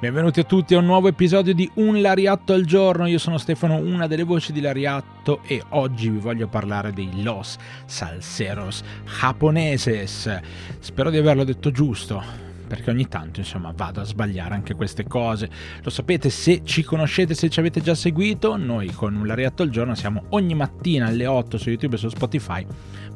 Benvenuti a tutti a un nuovo episodio di Un Lariatto al giorno. Io sono Stefano, una delle voci di Lariatto e oggi vi voglio parlare dei Los Salseros Japoneses. Spero di averlo detto giusto perché ogni tanto insomma vado a sbagliare anche queste cose. Lo sapete se ci conoscete, se ci avete già seguito, noi con un Lariatto al giorno siamo ogni mattina alle 8 su YouTube e su Spotify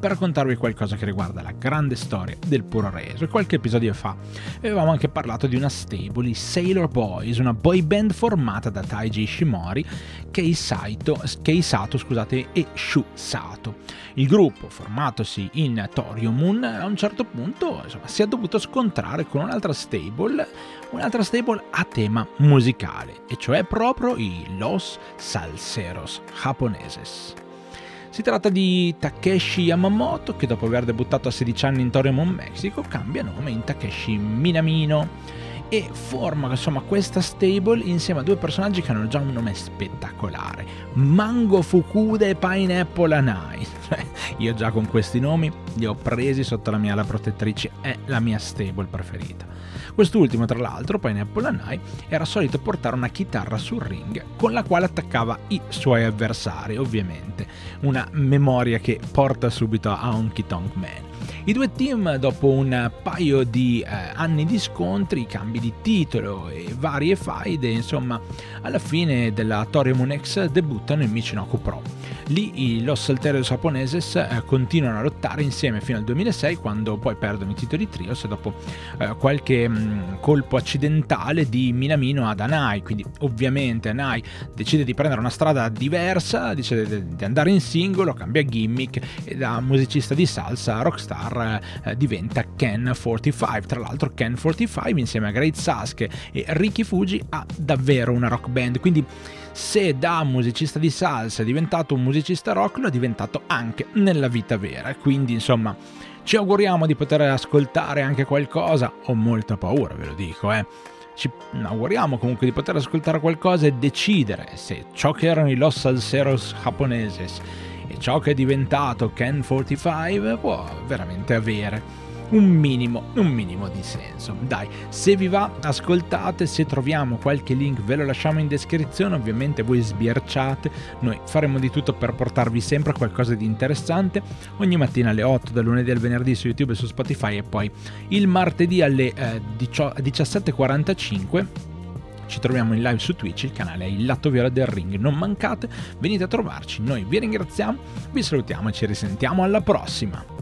per raccontarvi qualcosa che riguarda la grande storia del puro reso. Qualche episodio fa avevamo anche parlato di una stable, i Sailor Boys, una boy band formata da Taiji Ishimori, Kei, Saito, Kei Sato scusate, e Shu Sato. Il gruppo, formatosi in Toriumon, a un certo punto insomma, si è dovuto scontrare con un'altra stable, un'altra stable a tema musicale, e cioè proprio i Los Salseros Japoneses. Si tratta di Takeshi Yamamoto che dopo aver debuttato a 16 anni in Torremon, Mexico, cambia nome in Takeshi Minamino e forma insomma questa stable insieme a due personaggi che hanno già un nome spettacolare Mango Fukuda e Pineapple Anai cioè, io già con questi nomi li ho presi sotto la mia ala protettrice è la mia stable preferita Quest'ultimo, tra l'altro, Pineapple Anai, era solito portare una chitarra sul ring con la quale attaccava i suoi avversari, ovviamente. Una memoria che porta subito a Honky Tonk Man. I due team, dopo un paio di eh, anni di scontri, cambi di titolo e varie faide, insomma, alla fine della Toriumon X debuttano in Michinoku Pro. Lì i Los Salterios Japoneses eh, continuano a lottare insieme fino al 2006, quando poi perdono i titoli trios dopo eh, qualche mh, mm, colpo accidentale di Minamino ad Anai. Quindi, ovviamente, Anai decide di prendere una strada diversa, decide di andare in singolo, cambia gimmick e da musicista di salsa rockstar star eh, diventa Ken 45. Tra l'altro Ken 45 insieme a Great Sasuke e Ricky Fuji ha davvero una rock band, quindi se da musicista di salsa è diventato un musicista rock, lo è diventato anche nella vita vera. Quindi, insomma, ci auguriamo di poter ascoltare anche qualcosa. Ho molta paura, ve lo dico, eh. Ci auguriamo comunque di poter ascoltare qualcosa e decidere se ciò che erano i Los Salseros japoneses e ciò che è diventato Ken 45 può veramente avere un minimo, un minimo di senso. Dai, se vi va, ascoltate, se troviamo qualche link ve lo lasciamo in descrizione, ovviamente voi sbirciate, noi faremo di tutto per portarvi sempre qualcosa di interessante, ogni mattina alle 8 dal lunedì al venerdì su YouTube e su Spotify e poi il martedì alle eh, 17.45 ci troviamo in live su Twitch, il canale è il lato viola del ring. Non mancate, venite a trovarci. Noi vi ringraziamo, vi salutiamo e ci risentiamo alla prossima.